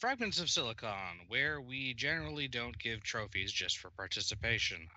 Fragments of Silicon, where we generally don't give trophies just for participation.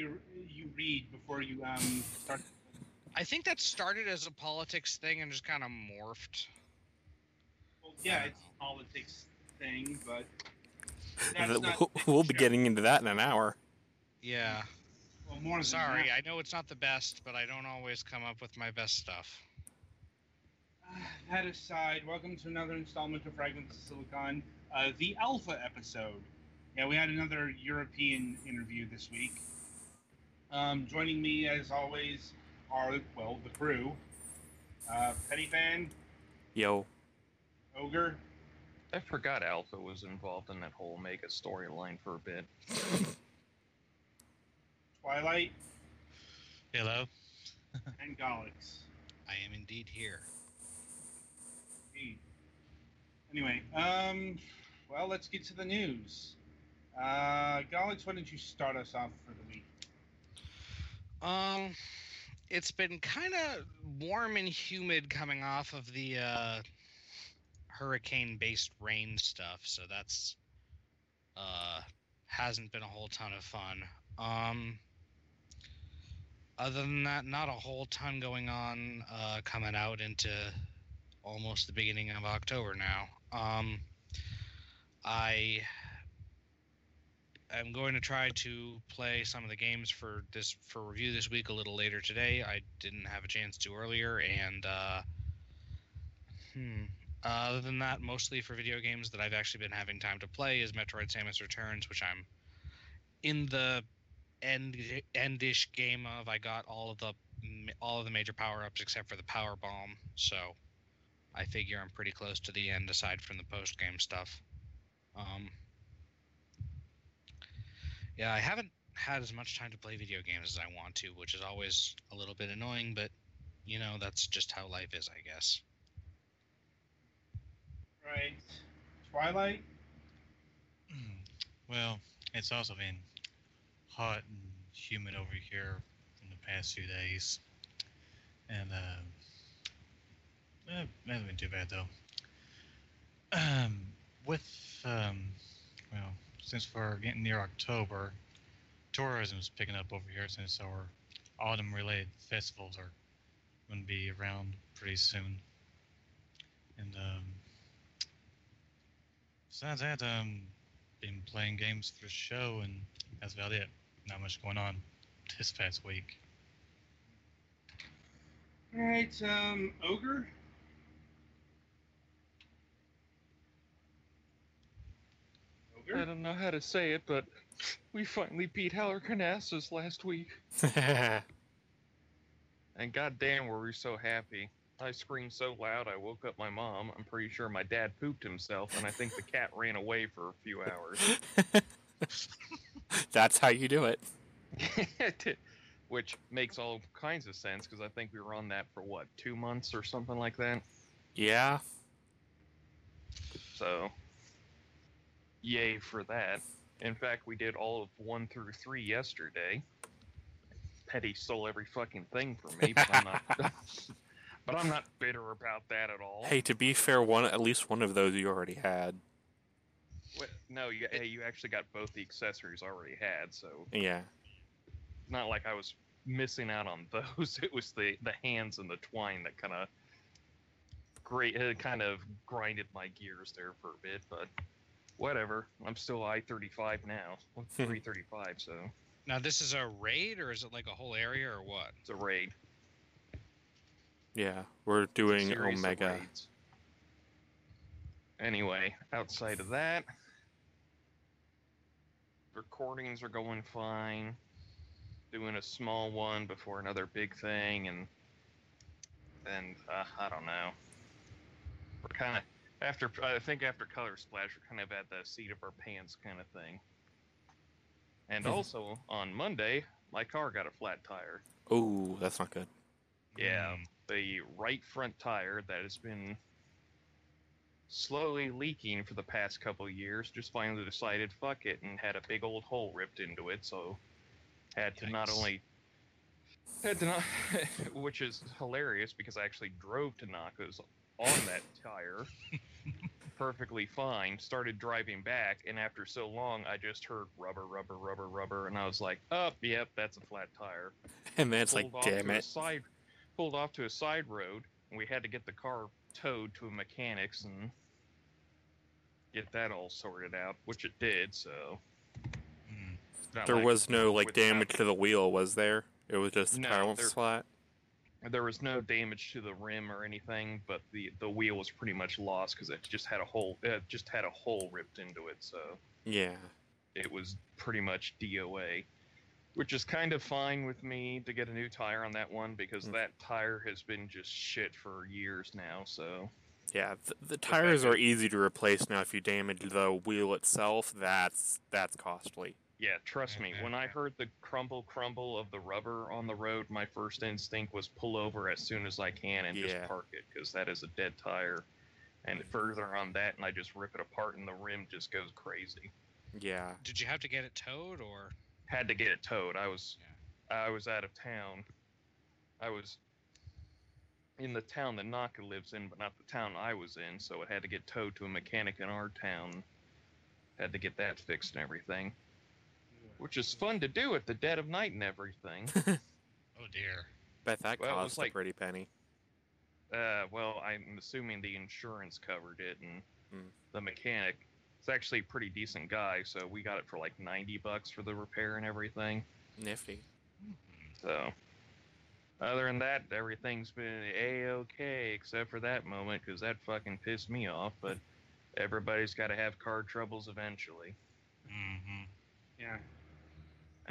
You you read before you um start. I think that started as a politics thing and just kind of morphed. Well, yeah, it's a politics thing, but that's Th- not we'll, we'll be getting into that in an hour. Yeah. Well, more Sorry, that. I know it's not the best, but I don't always come up with my best stuff. That aside, welcome to another installment of Fragments of Silicon, uh, the Alpha episode. Yeah, we had another European interview this week. Um, joining me, as always, are well the crew: uh, Petty Fan, Yo, Ogre, I forgot Alpha was involved in that whole Omega storyline for a bit. Twilight, Hello. and Golix. I am indeed here. Indeed. Anyway, um, well, let's get to the news. Uh, Golix, why don't you start us off for the week? Um, it's been kind of warm and humid coming off of the uh, hurricane-based rain stuff, so that's uh hasn't been a whole ton of fun. Um, other than that, not a whole ton going on uh, coming out into almost the beginning of October now. Um, I am going to try to play some of the games for this for review this week a little later today. I didn't have a chance to earlier, and uh, hmm. Other than that, mostly for video games that I've actually been having time to play is Metroid: Samus Returns, which I'm in the end endish game of. I got all of the all of the major power ups except for the power bomb, so I figure I'm pretty close to the end aside from the post game stuff. Um, yeah, I haven't had as much time to play video games as I want to, which is always a little bit annoying, but you know, that's just how life is, I guess. Right. Twilight? Well, it's also been hot and humid over here in the past few days, and uh, eh, it hasn't been too bad though. Um, with um, well, since we're getting near October, tourism is picking up over here since our autumn-related festivals are going to be around pretty soon, and um, besides that, um, been playing games for the show, and that's about it. Not much going on this past week. Alright, um, Ogre? I don't know how to say it, but we finally beat Halicarnassus last week. And goddamn, were we so happy. I screamed so loud I woke up my mom. I'm pretty sure my dad pooped himself, and I think the cat ran away for a few hours. that's how you do it. Which makes all kinds of sense because I think we were on that for what, two months or something like that? Yeah. So, yay for that. In fact, we did all of one through three yesterday. Petty stole every fucking thing from me, but I'm not. but I'm not bitter about that at all. Hey, to be fair, one at least one of those you already had. Wait, no, you, hey, you actually got both the accessories already had, so Yeah. not like I was missing out on those. It was the the hands and the twine that kind of great, it kind of grinded my gears there for a bit, but whatever. I'm still I thirty five now, I'm three thirty five, so Now this is a raid, or is it like a whole area, or what? it's a raid. Yeah. We're doing Omega. Anyway, outside of that, recordings are going fine. Doing a small one before another big thing, and and uh, I don't know. We're kind of after I think after Color Splash, we're kind of at the seat of our pants kind of thing. And also on Monday, my car got a flat tire. Oh, that's not good. Yeah, the right front tire that has been slowly leaking for the past couple years just finally decided fuck it and had a big old hole ripped into it so had to not only had to not which is hilarious because I actually drove to Naka's on that tire perfectly fine started driving back and after so long I just heard rubber rubber rubber rubber and I was like oh yep that's a flat tire And then it's like, damn to it. side, pulled off to a side road, and we had to get the car towed to a mechanics and get that all sorted out, which it did. So Mm. it's not There like was no like without- damage to the wheel, was there? It was just the No, tire was flat. There was no damage to the rim or anything, but the the wheel was pretty much lost because it just had a hole. It just had a hole ripped into it, so Yeah. it was pretty much DOA, which is kind of fine with me to get a new tire on that one because Mm. that tire has been just shit for years now. So Yeah, the, the tires are easy to replace now. If you damage the wheel itself, that's that's costly. Yeah, trust me. When I heard the crumble crumble of the rubber on the road, my first instinct was pull over as soon as I can and Yeah. just park it because that is a dead tire. And further on that, and I just rip it apart, and the rim just goes crazy. Yeah. Did you have to get it towed, or Had to get it towed. I was, I was out of town. I was in the town that Naka lives in, but not the town I was in, so it had to get towed to a mechanic in our town. Had to get that fixed and everything, which is fun to do at the dead of night and everything. Oh dear. Bet that Well, cost like- a pretty penny. Uh, well, I'm assuming the insurance covered it, and Hmm. the mechanic. It's actually a pretty decent guy, so we got it for like ninety bucks for the repair and everything. Nifty. So, other than that, everything's been a okay except for that moment because that fucking pissed me off. But everybody's got to have car troubles eventually. Mm-hmm. Yeah.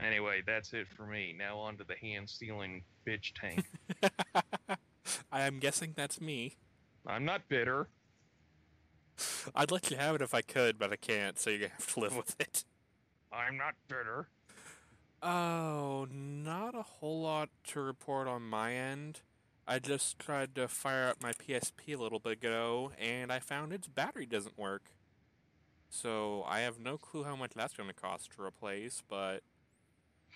Anyway, that's it for me. Now on to the hand stealing bitch tank. I am guessing that's me. I'm not bitter. I'd let you have it if I could, but I can't, so you have to live with it. I'm not bitter. Oh, not a whole lot to report on my end. I just tried to fire up my PSP a little bit ago, and I found its battery doesn't work. So I have no clue how much that's going to cost to replace, but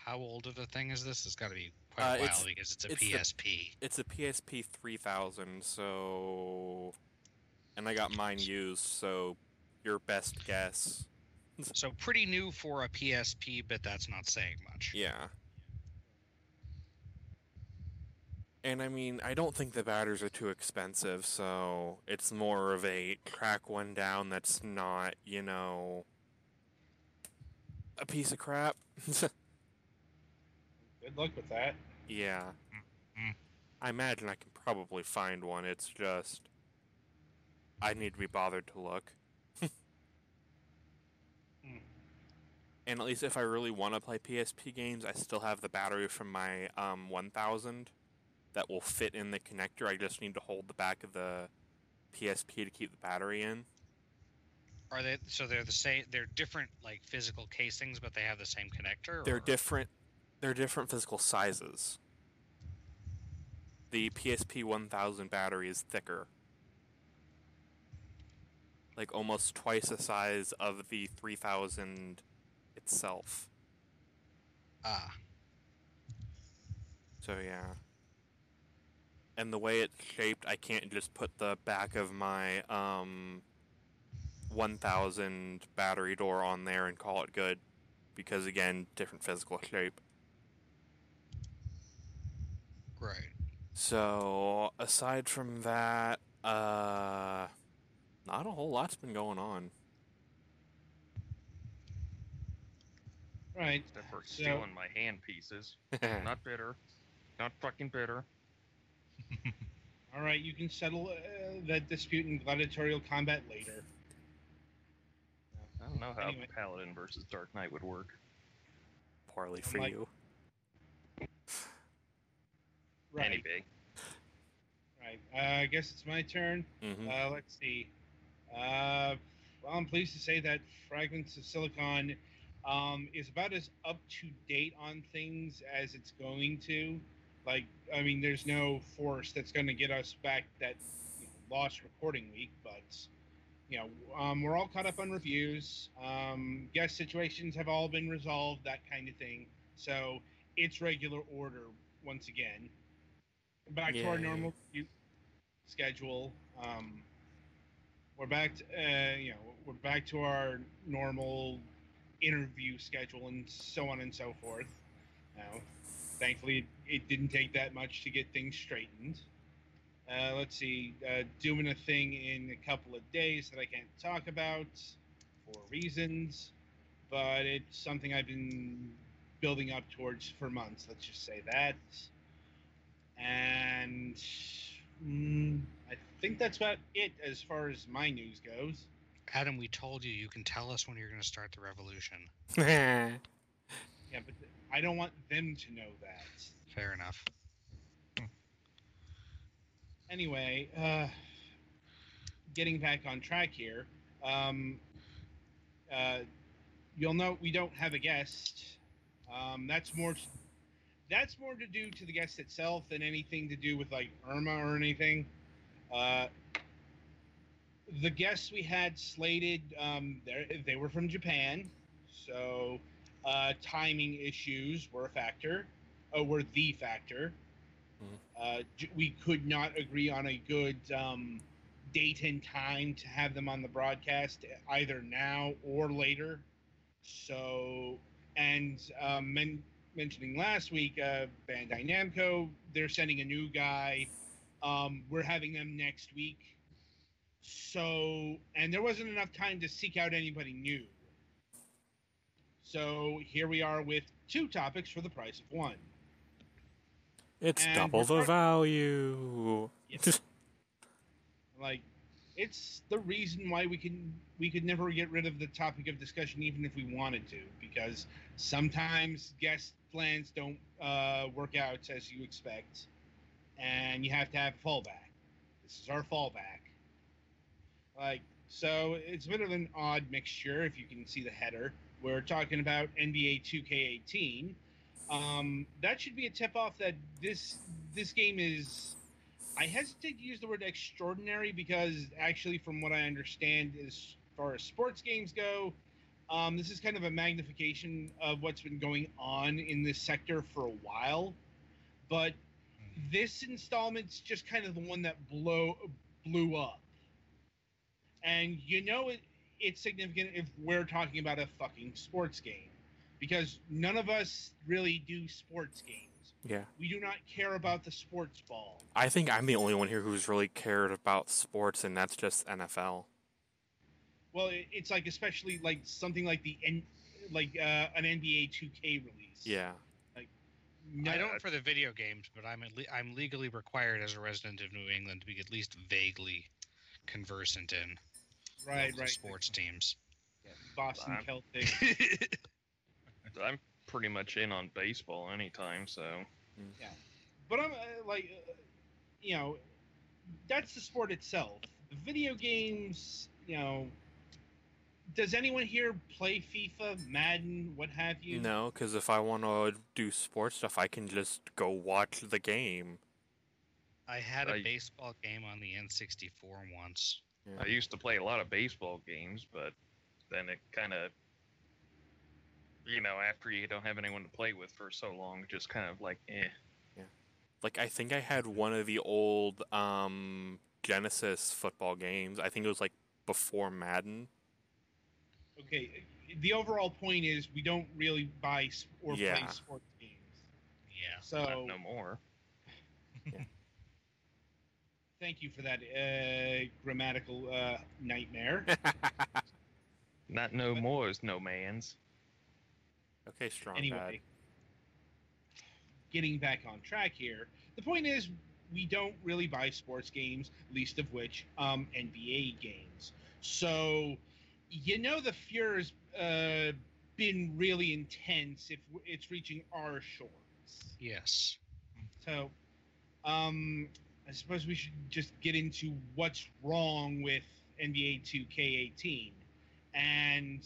how old of a thing is this? It's got to be quite Uh, a while it's- because it's a it's the- PSP. it's a PSP 3000, so. And I got mine used, so your best guess. So pretty new for a PSP, but that's not saying much. Yeah. And I mean, I don't think the batteries are too expensive, so it's more of a crack one down that's not, you know, a piece of crap. Good luck with that. yeah. Mm. I imagine I can probably find one. It's just I need to be bothered to look. Hmm. And at least if I really want to play PSP games, I still have the battery from my um 1000 that will fit in the connector. I just need to hold the back of the PSP to keep the battery in. Are they? So they're the same. They're different, like physical casings, but they have the same connector. They're or- different. They're different physical sizes. The PSP 1000 battery is thicker. Like almost twice the size of the 3000 itself. Ah, So yeah. And the way it's shaped, I can't just put the back of my um 1000 battery door on there and call it good. Because again, different physical shape. Right. So aside from that, uh, not a whole lot's been going on. Right. Except for So- stealing my hand pieces. Not bitter. Not fucking bitter. All right, you can settle uh, that dispute in gladiatorial combat later. I don't know how Anyway. Paladin versus Dark Knight would work. Poorly for like- you. Right. Anyway, Right. Uh, I guess it's my turn. hmm Uh, let's see. Uh, well, I'm pleased to say that Fragments of Silicon um, is about as up to date on things as it's going to. Like, I mean, there's no force that's going to get us back that you know, lost recording week, but you know, um, we're all caught up on reviews. Um, guest situations have all been resolved, that kind of thing. So it's regular order once again. Back to our normal schedule. Um, we're back to, uh, you know, we're back to our normal interview schedule and so on and so forth. Now, thankfully, it didn't take that much to get things straightened. Uh, let's see, uh, doing a thing in a couple of days that I can't talk about for reasons, but it's something I've been building up towards for months. Let's just say that. And mm, I think that's about it as far as my news goes. Adam, we told you you can tell us when you're going to start the revolution. Yeah, but I don't want them to know that. Fair enough. Anyway, uh, getting back on track here, um, uh, you'll note we don't have a guest. Um, that's more. That's more to do to the guest itself than anything to do with like Irma or anything. Uh, the guests we had slated, um, they're- were from Japan, so uh, timing issues were a factor. Uh, were the factor. Uh, j- we could not agree on a good um, date and time to have them on the broadcast, either now or later. So, and um, men- mentioning last week, uh, Bandai Namco, they're sending a new guy. Um, we're having them next week. So, and there wasn't enough time to seek out anybody new. So here we are with two topics for the price of one. It's And double the value. Yes. Like, it's the reason why we can we could never get rid of the topic of discussion, even if we wanted to, because sometimes guest plans don't uh, work out as you expect, and you have to have a fallback. This is our fallback. Like, so it's a bit of an odd mixture. If you can see the header, we're talking about NBA 2K18. Um, that should be a tip off that this this game is I hesitate to use the word extraordinary because actually, from what I understand, as far as sports games go, um, this is kind of a magnification of what's been going on in this sector for a while. But this installment's just kind of the one that blow blew up, and you know it, it's significant if we're talking about a fucking sports game, because none of us really do sports games. Yeah. We do not care about the sports ball. I think I'm the only one here who's really cared about sports, and that's just NFL. Well, it's like especially like something like the N, like uh, an NBA 2K release. Yeah. No, I don't for the video games, but I'm at le- I'm legally required as a resident of New England to be at least vaguely conversant in right, right. sports teams. Yeah, Boston I'm- Celtics. I'm pretty much in on baseball anytime, so yeah, but I'm uh, like, uh, you know, that's the sport itself. Video games, you know. Does anyone here play FIFA, Madden, what have you? No, because if I want to do sports stuff, I can just go watch the game. I had a I- baseball game on the N64 once. I used to play a lot of baseball games, but then it kind of, you know, after you don't have anyone to play with for so long, just kind of like, eh. Like I think I had one of the old um, Genesis football games. I think it was like before Madden, okay, the overall point is we don't really buy or Yeah. play sports games. Yeah. So Not no more. thank you for that uh, grammatical uh, nightmare. Not no more is no man's. Okay, strong anyway, getting back on track here. The point is, we don't really buy sports games, least of which um, NBA games. So, you know, the fear has uh, been really intense if it's reaching our shores. Yes. So, um, I suppose we should just get into what's wrong with NBA 2K18. And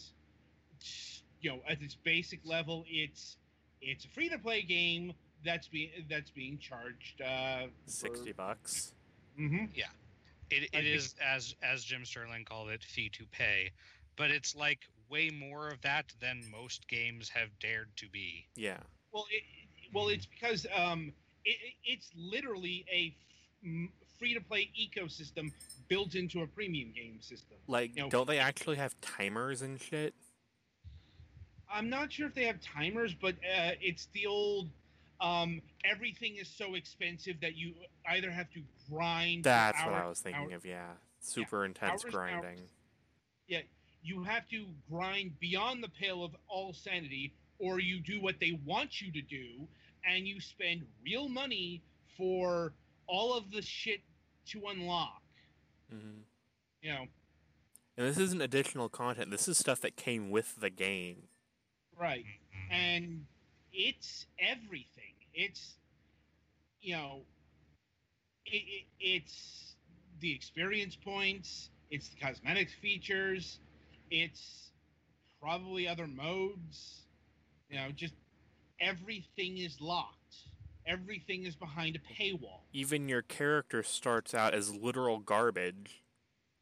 you know, at its basic level, it's it's a free to play game that's being that's being charged uh, Sixty bucks. hmm It, I it think- as as Jim Sterling called it, fee to pay, but it's like way more of that than most games have dared to be. Yeah. Well, it, well, it's because um, it, it- it's literally a free to play ecosystem built into a premium game system. Like, You know, don't they actually have timers and shit? I'm not sure if they have timers, but uh, it's the old um, everything is so expensive that you either have to grind. That's what I was thinking hours- of. Yeah. Super intense hours grinding. Yeah, you have to grind beyond the pale of all sanity, or you do what they want you to do, and you spend real money for all of the shit to unlock. hmm You know, And this isn't additional content. This is stuff that came with the game. Right? Mhm. and it's everything. It's you know, it, it, it's the experience points, it's the cosmetic features, it's probably other modes. You know, just everything is locked. Everything is behind a paywall. Even your character starts out as literal garbage,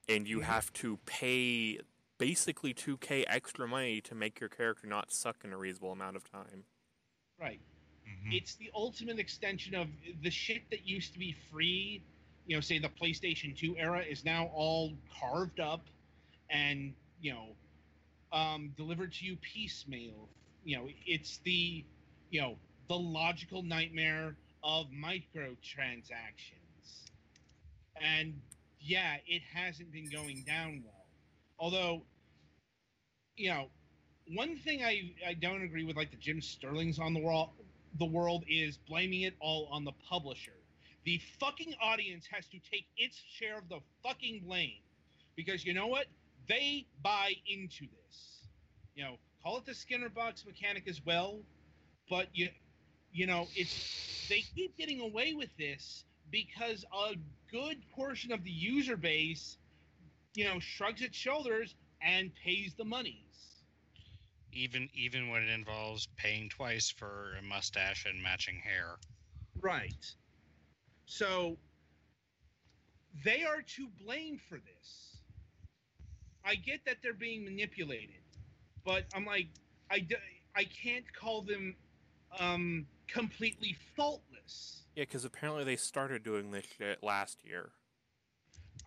and you Mhm. have to pay basically 2k extra money to make your character not suck in a reasonable amount of time. Right. Mhm. It's the ultimate extension of the shit that used to be free. You know, say the PlayStation 2 era is now all carved up and, you know, um, delivered to you piecemeal. You know, it's the, you know, the logical nightmare of microtransactions. And yeah, it hasn't been going down well. Although, you know, one thing I, I don't agree with, like the Jim Sterling's on the world, the world is blaming it all on the publisher. The fucking audience has to take its share of the fucking blame, because you know what? They buy into this. You know, call it the Skinner box mechanic as well, but you, you know, it's they keep getting away with this because a good portion of the user base, you know, shrugs its shoulders and pays the monies. Even even when it involves paying twice for a mustache and matching hair. Right. So they are to blame for this. I get that they're being manipulated, but I'm like, I, I can't call them um, completely faultless. Yeah, because apparently they started doing this shit last year.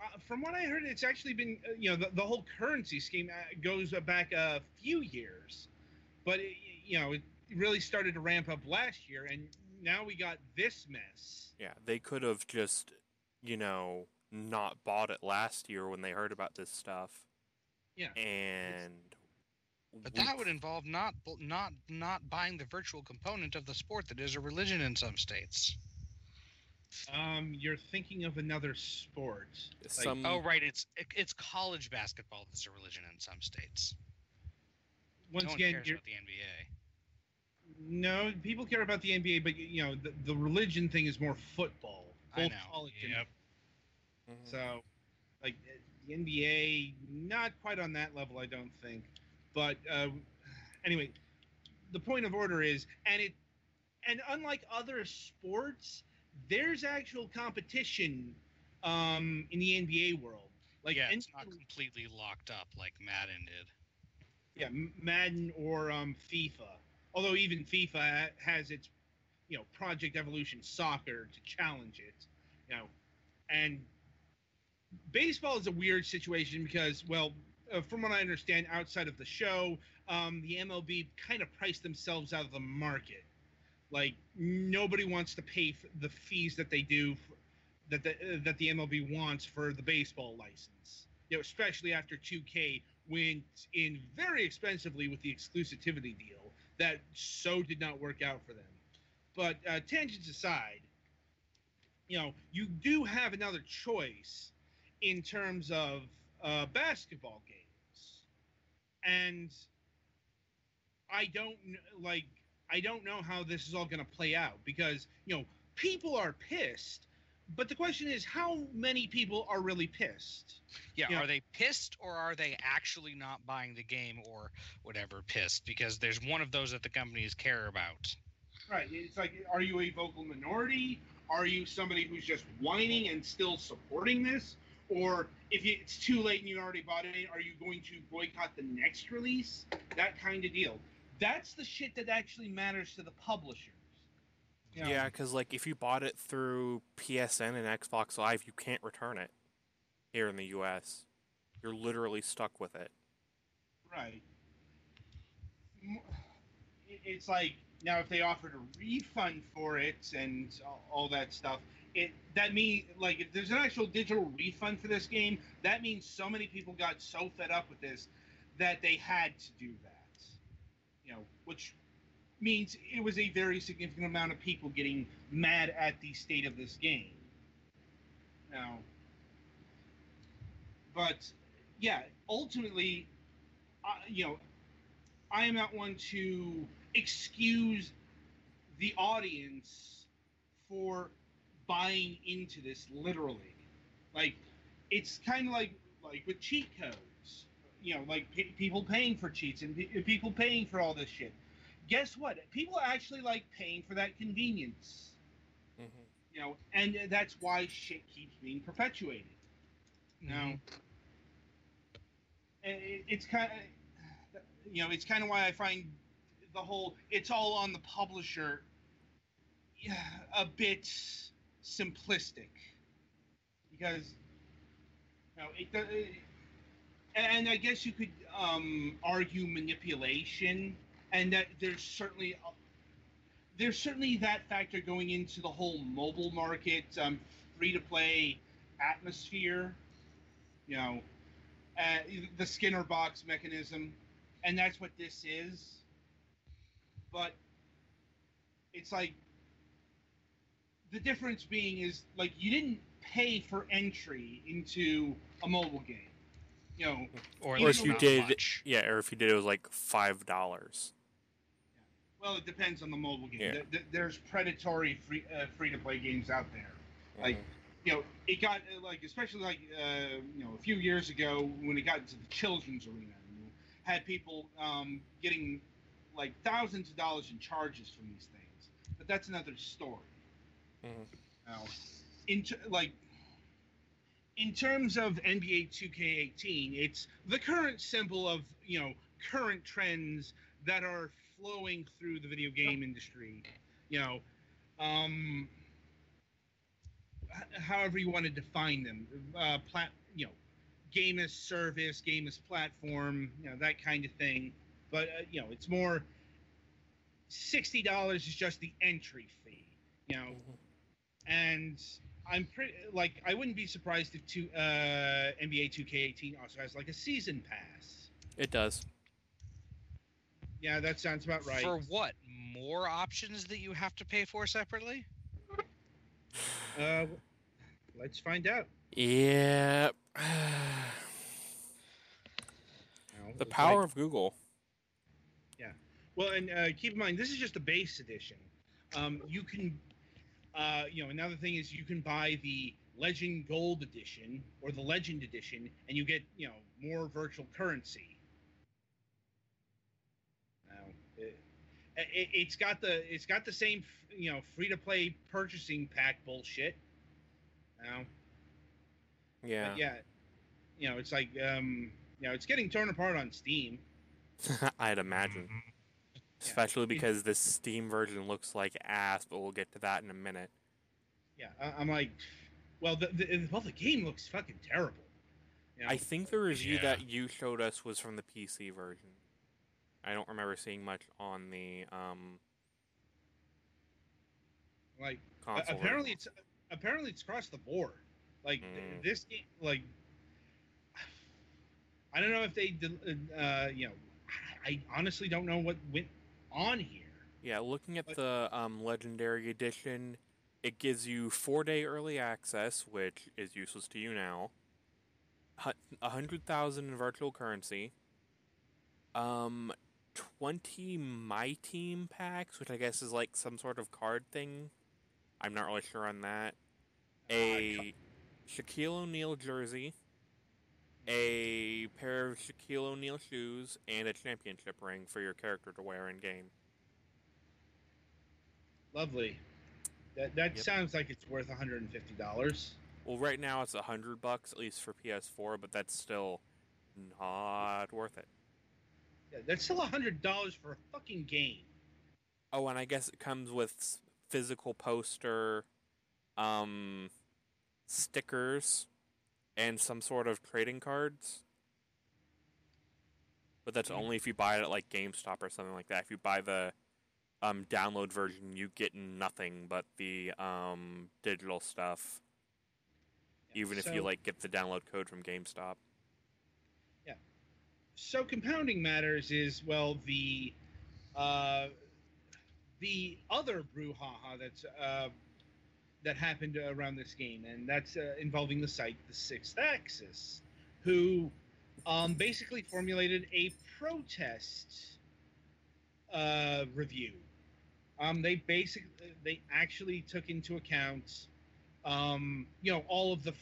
Uh, from what I heard, it's actually been, uh, you know, the, the whole currency scheme uh, goes back a few years, but it, you know, it really started to ramp up last year, and now we got this mess. Yeah, they could have just, you know, not bought it last year when they heard about this stuff. Yeah. And. But that would involve not not not buying the virtual component of the sport that is a religion in some states. Um, you're thinking of another sport. Like. Oh right, it's it, it's college basketball that's a religion in some states. once no one again, cares you're, about the NBA. no, people care about the NBA, but you know, the, the religion thing is more football. I Both know. college and- Yep. Mhm. So, like the NBA, not quite on that level, I don't think. But uh, anyway, the point of order is, and it, and unlike other sports, there's actual competition um, in the NBA world. Like yeah, it's not completely locked up like Madden did. yeah, Madden or um, FIFA. Although even FIFA has its, you know, Project Evolution Soccer to challenge it, you know, and baseball is a weird situation because, well, uh, from what I understand, outside of the show, um, the MLB kind of priced themselves out of the market. Like nobody wants to pay the fees that they do, f that the uh, that the MLB wants for the baseball license. You know, especially after 2K went in very expensively with the exclusivity deal that so did not work out for them. But uh, tangents aside, you know, you do have another choice in terms of uh, basketball games, and I don't like. I don't know how this is all going to play out because you know people are pissed, but the question is how many people are really pissed. Yeah, Yeah. are they pissed or are they actually not buying the game or whatever pissed? Because there's one of those that the companies care about. Right. It's like, are you a vocal minority? Are you somebody who's just whining and still supporting this? Or if it's too late and you already bought it, are you going to boycott the next release? That kind of deal. That's the shit that actually matters to the publishers. You know? Yeah, because like if you bought it through PSN and Xbox Live, you can't return it here in the U.S. You're literally stuck with it. Right. It's like now if they offered a refund for it and all- that stuff, it that mean like if there's an actual digital refund for this game, that means so many people got so fed up with this that they had to do that. Which means it was a very significant amount of people getting mad at the state of this game. Now, but yeah, ultimately, uh, you know, I am not one to excuse the audience for buying into this literally. Like, it's kind of like like with cheat codes, you know, like pe- people paying for cheats and pe- people paying for all this shit. Guess what? People actually like paying for that convenience, Mm-hmm. you know, and that's why shit keeps being perpetuated. Now, it, it's kind of, you know, it's kind of why I find the whole "it's all on the publisher" yeah, a bit simplistic because you know it. do- And I guess you could um, argue manipulation, and that there's certainly there's certainly that factor going into the whole mobile market, um, free to play atmosphere. You know, uh, the Skinner box mechanism, and that's what this is. But it's like the difference being is like you didn't pay for entry into a mobile game. You know, Or, Or if you did, much. yeah, or if you did, it was like five dollars. well, it depends on the mobile game. Yeah. Th- th- There's predatory free uh, free to play games out there. Like, Mhm. you know, it got uh, like, especially like, uh, you know, a few years ago when it got into the children's arena, you had people um, getting like thousands of dollars in charges from these things. But that's another story. Mhm. Now, in like, in terms of NBA 2K18, it's the current symbol of you know current trends that are flowing through the video game industry. You know, um, however you want to define them, uh, plat, you know, game as service, game as platform, you know, that kind of thing. But uh, you know, it's more. Sixty dollars is just the entry fee, you know, Mhm. and I'm pretty like I wouldn't be surprised if two, uh, NBA 2K18 also has like a season pass. It does. Yeah, that sounds about right. For what? More options that you have to pay for separately? Uh, let's find out. Yeah. The power of Google. Yeah. Well, and uh, keep in mind this is just a base edition. Um, you can, uh, you know, another thing is you can buy the Legend Gold edition or the Legend edition, and you get you know more virtual currency. Now, it, it, it's got the it's got the same you know free to play purchasing pack bullshit. Now, Yeah. But yeah, you know, it's like um, you know, it's getting torn apart on Steam. I'd imagine. Especially because this Steam version looks like ass, but we'll get to that in a minute. Yeah, I, I'm like, well, the, the well, the game looks fucking terrible. You know, I think the review Yeah. that you showed us was from the PC version. I don't remember seeing much on the um, like console. Apparently version. it's apparently it's across the board. Like th- Mm. this game, like I don't know if they, uh, you know, I I honestly don't know what went on here. Yeah, looking at But- the um, Legendary Edition, it gives you four day early access, which is useless to you now. A hundred thousand in virtual currency. Um, twenty My Team packs, which I guess is like some sort of card thing. I'm not really sure on that. A Shaquille O'Neal jersey, a pair of Shaquille O'Neal shoes, and a championship ring for your character to wear in game. Lovely. That that Yep. sounds like it's worth 150 dollars. Well, right now it's a hundred bucks, at least for PS4, but that's still not worth it. Yeah, that's still 100 dollars for a fucking game. Oh, and I guess it comes with physical poster, um, stickers, and some sort of trading cards. But that's Mm. only if you buy it at like GameStop or something like that. If you buy the um, download version, you get nothing but the um, digital stuff. Even if you like get the download code from GameStop. Yeah. So compounding matters is well the uh, the other brouhaha that's uh, that happened around this game, and that's uh, involving the site the Sixth Axis, who um, basically formulated a protest uh, review. Um, they basically they actually took into account um, you know all of the f-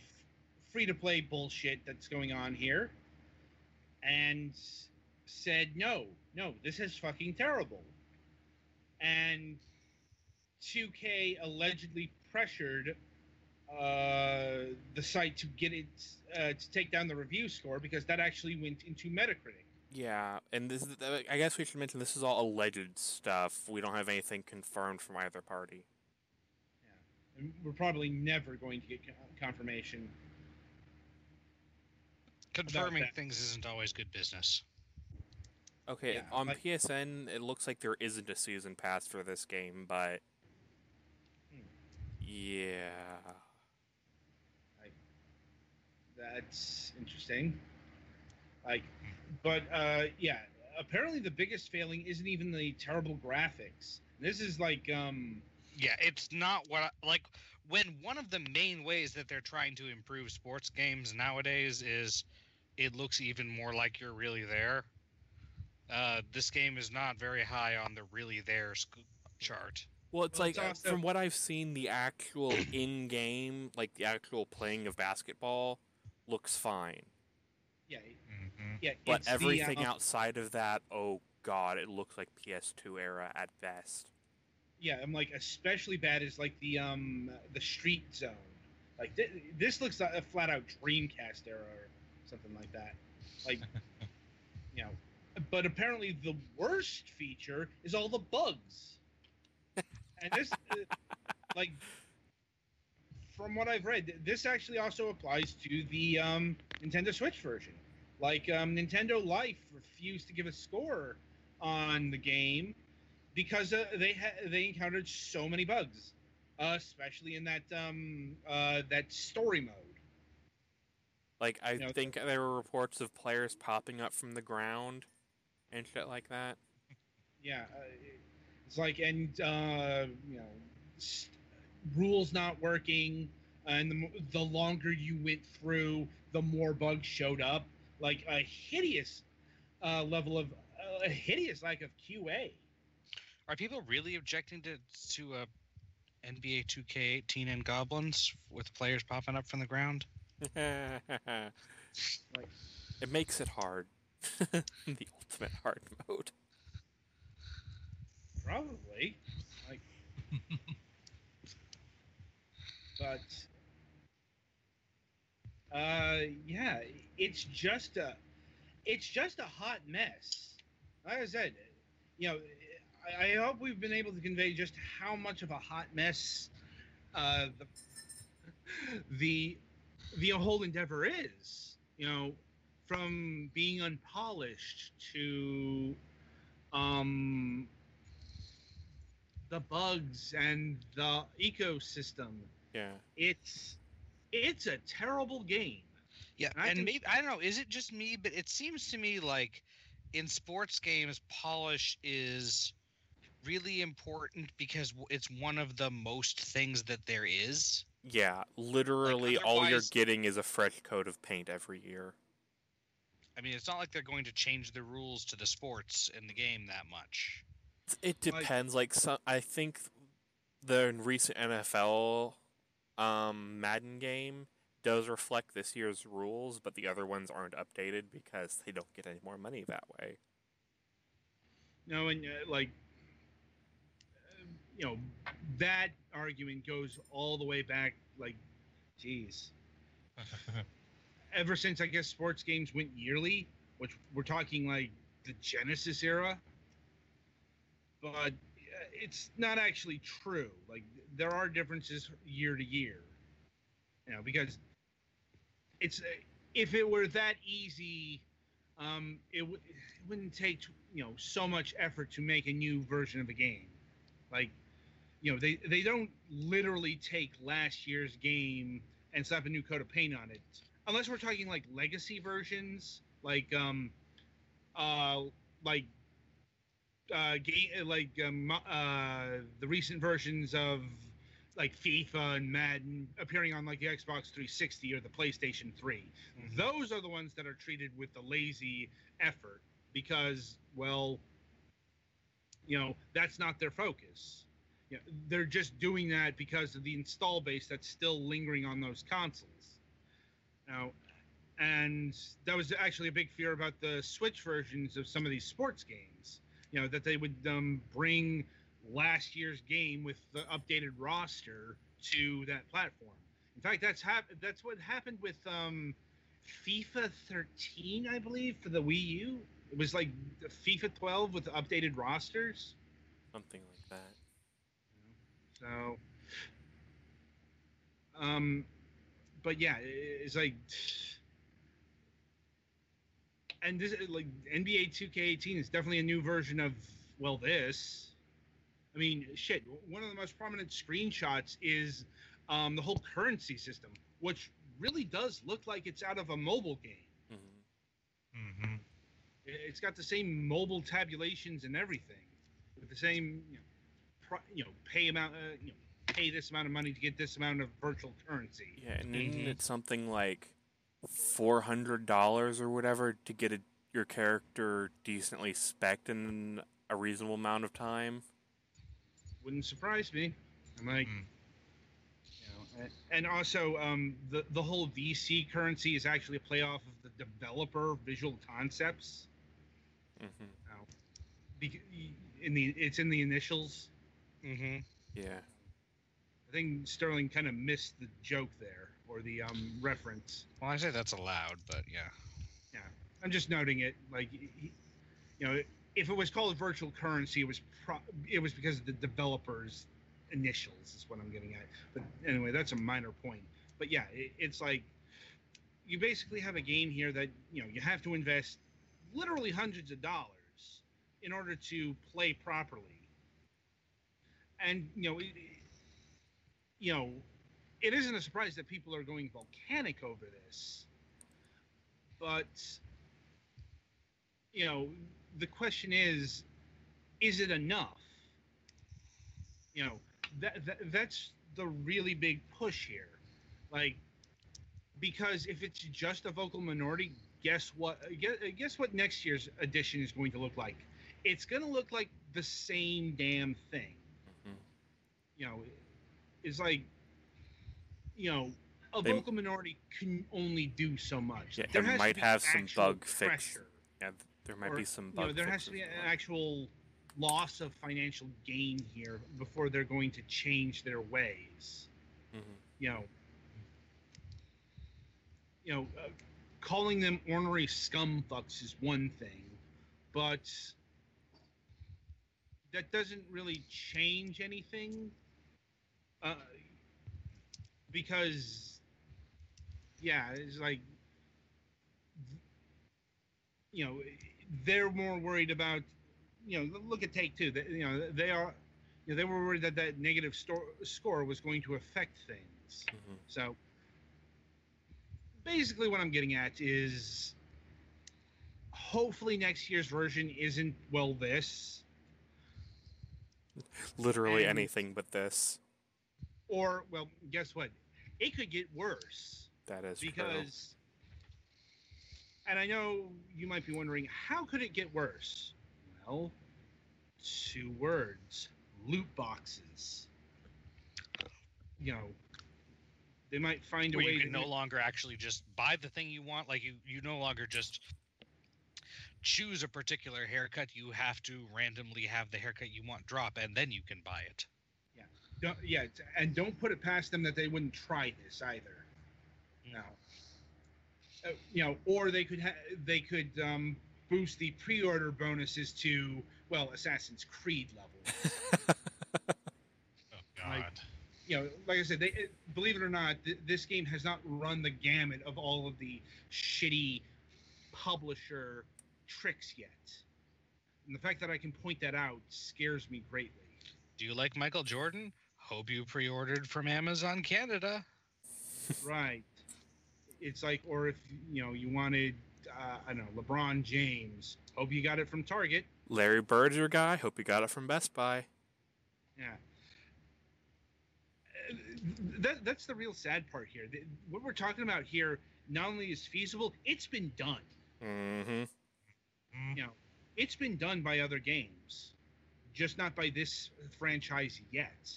free to play bullshit that's going on here and said no no this is fucking terrible and 2k allegedly pressured uh, the site to get it uh, to take down the review score because that actually went into metacritic Yeah, and this is, I guess we should mention this is all alleged stuff. We don't have anything confirmed from either party. and we're probably never going to get confirmation Confirming things isn't always good business. Okay, Yeah, on like- PSN, it looks like there isn't a season pass for this game, but. Yeah, That's interesting. Like, but uh, yeah, apparently the biggest failing isn't even the terrible graphics. This is like, um, Yeah, it's not what I, like when one of the main ways that they're trying to improve sports games nowadays is it looks even more like you're really there. Uh, this game is not very high on the really there sc- chart. Well, it's Well, like it's uh, also- from what I've seen, the actual in-game, like the actual playing of basketball, looks fine, yeah, Mm-hmm. yeah. but it's the, everything um, outside of that, oh god, it looks like PS2 era at best. yeah, I'm like especially bad is like the um the street zone. Like th- this looks like a flat out Dreamcast era or something like that. Like, you know, but apparently the worst feature is all the bugs. And this, uh, like, from what I've read, this actually also applies to the um, Nintendo Switch version. Like, um, Nintendo Life refused to give a score on the game because uh, they ha- they encountered so many bugs, uh, especially in that um, uh, that story mode. Like I know, think there were reports of players popping up from the ground and shit like that. Yeah, uh, it's like and uh, you know, s rules not working, and the, the longer you went through, the more bugs showed up. Like a hideous uh, level of uh, a hideous lack of QA. Are people really objecting to to uh, NBA 2K18 and Goblins with players popping up from the ground? like, it makes it hard. the ultimate hard mode. Probably, like, but uh, yeah, it's just a, it's just a hot mess. Like I said, you know, I, I hope we've been able to convey just how much of a hot mess uh, the the the whole endeavor is. you know, from being unpolished to um, the bugs and the ecosystem. Yeah. It's it's a terrible game. Yeah, And I and think- maybe I don't know. Is it just me? But it seems to me like in sports games, polish is really important because it's one of the most things that there is. Yeah, literally all you're getting is a fresh coat of paint every year. I mean, it's not like they're going to change the rules to the sports in the game that much. It depends. Like some, I think the recent NFL um, Madden game does reflect this year's rules, but the other ones aren't updated because they don't get any more money that way. No, and uh, like, uh, you know, that argument goes all the way back. Like, geez, ever since I guess sports games went yearly, which we're talking like the Genesis era. But it's not actually true. Like there are differences year to year. You know, because it's if it were that easy, um, it, w- it wouldn't take you know so much effort to make a new version of a game. Like, you know, they they don't literally take last year's game and slap a new coat of paint on it, unless we're talking like legacy versions, like um, uh, like uh, game like um, uh, the recent versions of like FIFA and Madden appearing on like the Xbox 360 or the PlayStation 3. Those are the ones that are treated with the lazy effort because, well, you know, that's not their focus. You know, they're just doing that because of the install base that's still lingering on those consoles. Now, and that was actually a big fear about the Switch versions of some of these sports games. You know, that they would um, bring last year's game with the updated roster to that platform. In fact, that's hap- that's what happened with um, FIFA 13, I believe, for the Wii U. It was like FIFA 12 with updated rosters. Something like that. So, um, but yeah, it's like, and this like NBA 2K18 is definitely a new version of well this. I mean, shit. One of the most prominent screenshots is um, the whole currency system, which really does look like it's out of a mobile game. hmm hmm It's got the same mobile tabulations and everything, with the same, you know, pri- you know pay amount, uh, you know, pay this amount of money to get this amount of virtual currency. Yeah, and isn't Mhm. it something like four hundred dollars or whatever to get a, your character decently spec'd in a reasonable amount of time? Wouldn't surprise me. I'm like, Hmm. you know, and also um, the the whole VC currency is actually a play off of the developer Visual Concepts. hmm Bec- in the it's in the initials. Mm-hmm. Yeah. I think Sterling kind of missed the joke there or the um, reference. Well, I say that's allowed, but yeah. Yeah, I'm just noting it. Like, you know, if it was called virtual currency, it was pro- it was because of the developers' initials. Is what I'm getting at. But anyway, that's a minor point. But yeah, it, it's like you basically have a game here that you know you have to invest literally hundreds of dollars in order to play properly. And you know, it, you know, it isn't a surprise that people are going volcanic over this. But you know, the question is, is it enough? You know, that, that that's the really big push here. Like, because if it's just a vocal minority, guess what? Guess, guess what next year's edition is going to look like? It's going to look like the same damn thing. Mhm. You know, it's like, you know, a They- vocal minority can only do so much. Yeah, There it has to might have some bug fix. Yeah, there might or, be some you bug know, there has to be an actual loss of financial gain here before they're going to change their ways. Mhm. You know, you know, uh, calling them ornery scum fucks is one thing, but that doesn't really change anything. Uh, because, yeah, it's like you know, they're more worried about, you know, look at Take Two. They, you know, they are, you know, they were worried that that negative sto- score was going to affect things. Mhm. So basically, what I'm getting at is hopefully next year's version isn't well this Literally And- anything but this. or well guess what it could get worse That is true. because and i know you might be wondering how could it get worse well two words loot boxes you know they might find a Where way you to can no longer actually just buy the thing you want. Like you, you no longer just choose a particular haircut. You have to randomly have the haircut you want drop, and then you can buy it. Don't, yeah and don't put it past them that they wouldn't try this either no uh, you know or they could ha- they could um, boost the pre-order bonuses to well assassin's creed level Oh Like- God. you know, like I said, they it, believe it or not, th- this game has not run the gamut of all of the shitty publisher tricks yet. And the fact that I can point that out scares me greatly. Do you like Michael Jordan? Hope you pre-ordered from Amazon Canada. right. It's like, or if you know you wanted, uh, I don't know, LeBron James. Hope you got it from Target. Larry Bird's your guy. Hope you got it from Best Buy. Yeah. Uh, That, that's the real sad part here. What we're talking about here not only is feasible, it's been done. Mm-hmm. you know, it's been done by other games, just not by this franchise yet.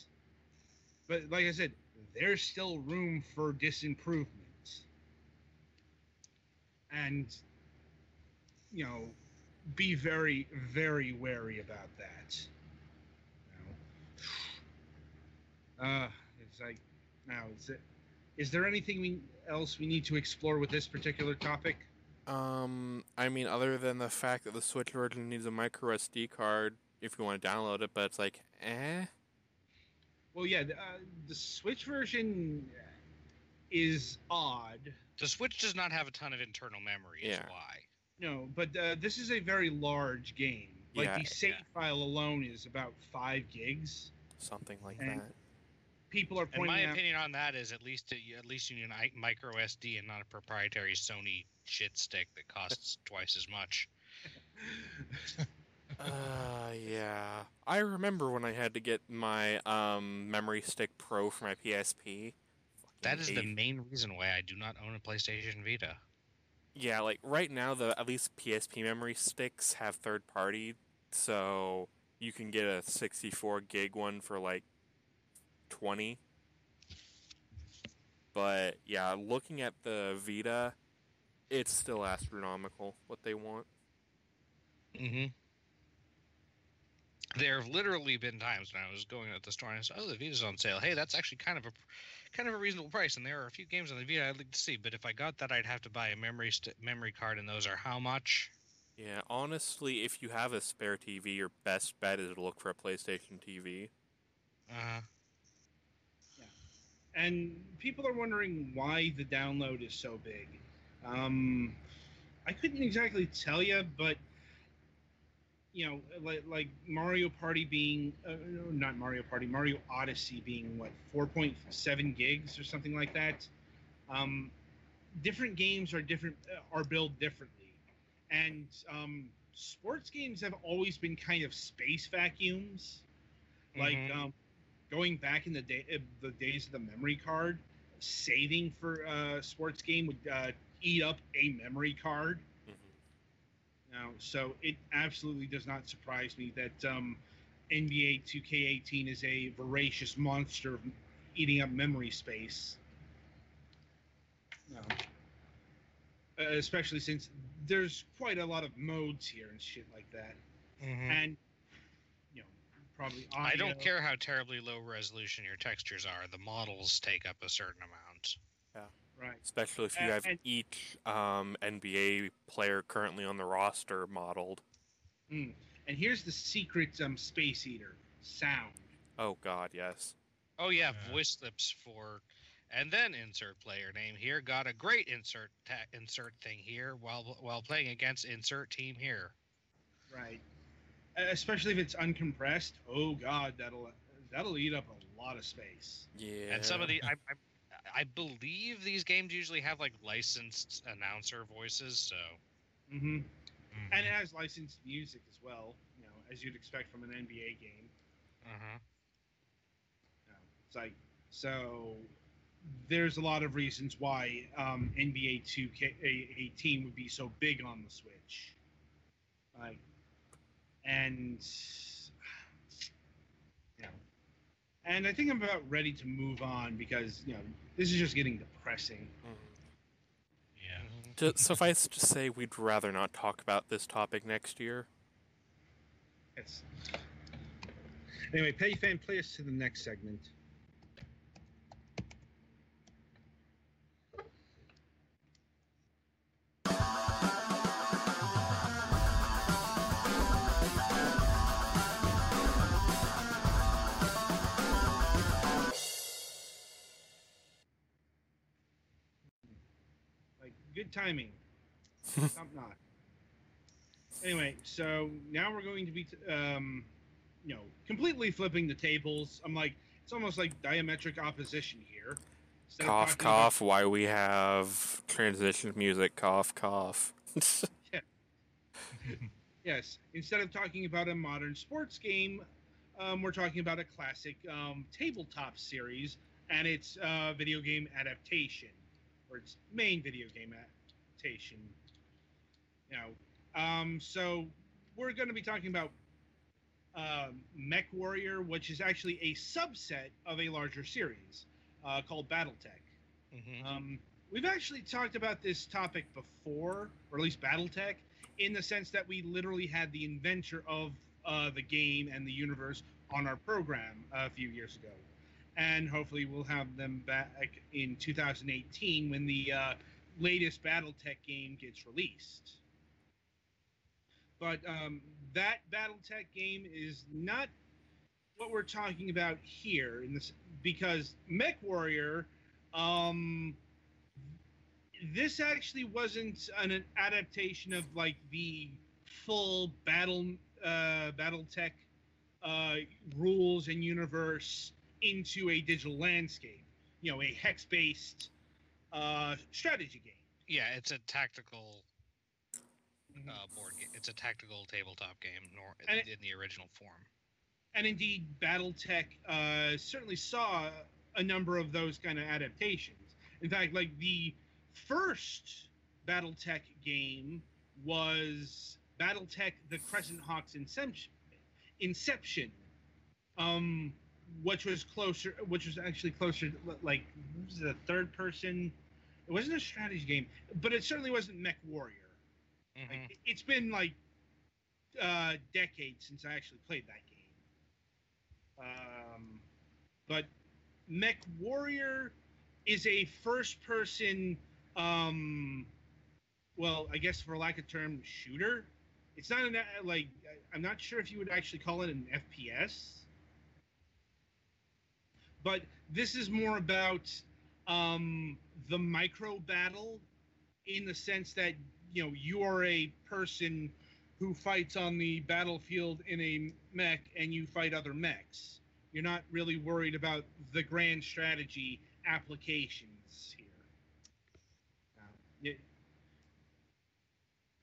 But like I said, there's still room for disimprovement. And, you know, be very, very wary about that. You know? Uh, it's like, now, is, it, is there anything we, else we need to explore with this particular topic? Um, I mean, other than the fact that the Switch version needs a micro SD card if you want to download it, but it's like, eh. Well, yeah, the, uh, the Switch version is odd. The Switch does not have a ton of internal memory. Is Yeah. why. No, but uh, this is a very large game. Like Yeah, the save yeah. file alone is about five gigs. Something like And- that. People are pointing. And my out. opinion on that is at least you- at least you need a micro SD and not a proprietary Sony shit stick that costs twice as much. Uh, yeah. I remember when I had to get my um Memory Stick Pro for my PSP. That Fucking is the main reason why I do not own a PlayStation Vita. Yeah, like right now, the at least PSP memory sticks have third party, so you can get a 64 gig one for like 20. But yeah, looking at the Vita, it's still astronomical what they want. Mm-hmm. There have literally been times when I was going at the store and I said, "Oh, the Vita's on sale. Hey, that's actually kind of a kind of a reasonable price." And there are a few games on the Vita I'd like to see, but if I got that, I'd have to buy a memory st- memory card, and those are how much? Yeah, honestly, if you have a spare TV, your best bet is to look for a PlayStation TV. Uh, huh. Yeah, and people are wondering why the download is so big. Um, I couldn't exactly tell you, but you know, like, like Mario Party being uh, no, not Mario Party, Mario Odyssey being what 4.7 gigs or something like that. Um, different games are different uh, are built differently, and um, sports games have always been kind of space vacuums. Like Mhm. um, going back in the day, uh, the days of the memory card, saving for a sports game would uh, eat up a memory card. Now, so it absolutely does not surprise me that um, NBA 2K18 is a voracious monster eating up memory space. No. Uh, especially since there's quite a lot of modes here and shit like that, and you know, probably Mm-hmm. I don't care how terribly low resolution your textures are. The models take up a certain amount. Right. Especially if you And- have and- each um, NBA player currently on the roster modeled. Mm. And here's the secret um, space eater sound. Oh God, yes. Oh yeah, Yeah. voice clips for and then insert player name here. Got a great insert ta- insert thing here while while playing against insert team here. Right. Especially if it's uncompressed. Oh God, that'll that'll eat up a lot of space. Yeah. And some of the I, I I believe these games usually have like licensed announcer voices, so hmm Mhm. And it has licensed music as well. You know, as you'd expect from an NBA game. uh-huh. You know, it's like so. There's a lot of reasons why um, NBA 2K18 would be so big on the Switch. Like, and and I think I'm about ready to move on because you know this is just getting depressing. Mhm. Yeah. Just suffice to say, we'd rather not talk about this topic next year. Yes. Anyway, Petty Fan, play us to the next segment. Timing. Top notch. Anyway, so now we're going to be, um, you know, completely flipping the tables. I'm like, it's almost like diametric opposition here. Instead cough, cough. Why we have transition music? Cough, cough. Yes. Instead of talking about a modern sports game, um, we're talking about a classic um, tabletop series and its uh, video game adaptation, or its main video game adaptation. You know, um, so we're going to be talking about um Mech Warrior, which is actually a subset of a larger series uh, called BattleTech. Mhm. Um, we've actually talked about this topic before, or at least BattleTech, in the sense that we literally had the inventor of uh, the game and the universe on our program a few years ago. And hopefully we'll have them back in 2018 when the uh, latest BattleTech game gets released. But um, that BattleTech game is not what we're talking about here in this because Mech Warrior um this actually wasn't an adaptation of like the full battle uh battletech uh rules and universe into a digital landscape you know a hex based uh strategy game Yeah, it's a tactical uh, board game. It's a tactical tabletop game, nor it- in the original form. and indeed battletech uh, certainly saw a number of those kind of adaptations in fact like the first battletech game was battletech the crescent hawks inception inception um which was closer which was actually closer like was a third person it wasn't a strategy game but it certainly wasn't mech warrior Mhm. like, it- it's been like uh, decades since I actually played that game. Um, but Mech Warrior is a first-person, um, well, I guess for lack of term, shooter. It's not an uh, like I'm not sure if you would actually call it an FPS. But this is more about um, the micro battle in the sense that you know you are a person who fights on the battlefield in a mech and you fight other mechs. You're not really worried about the grand strategy applications here. Uh, yeah.